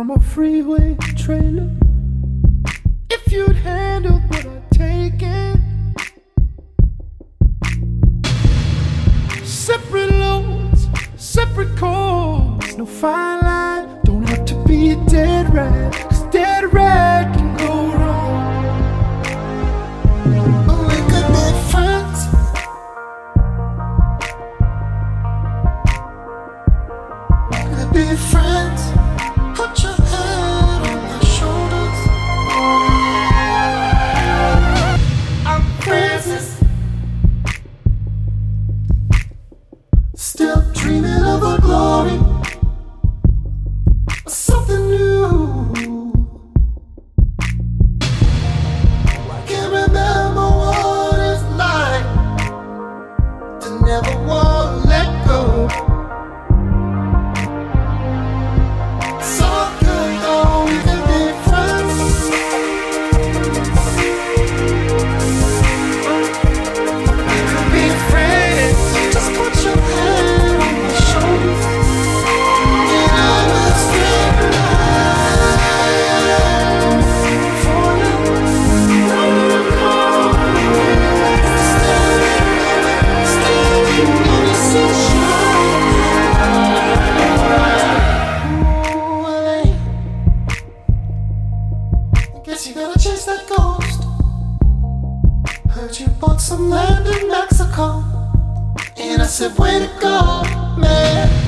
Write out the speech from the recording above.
from a freeway trailer. If you'd handled what I'd taken, separate loads, separate calls, no fine line. Don't have to be dead rat, cause dead rat heard you bought some land in Mexico. And I said, way to go, man.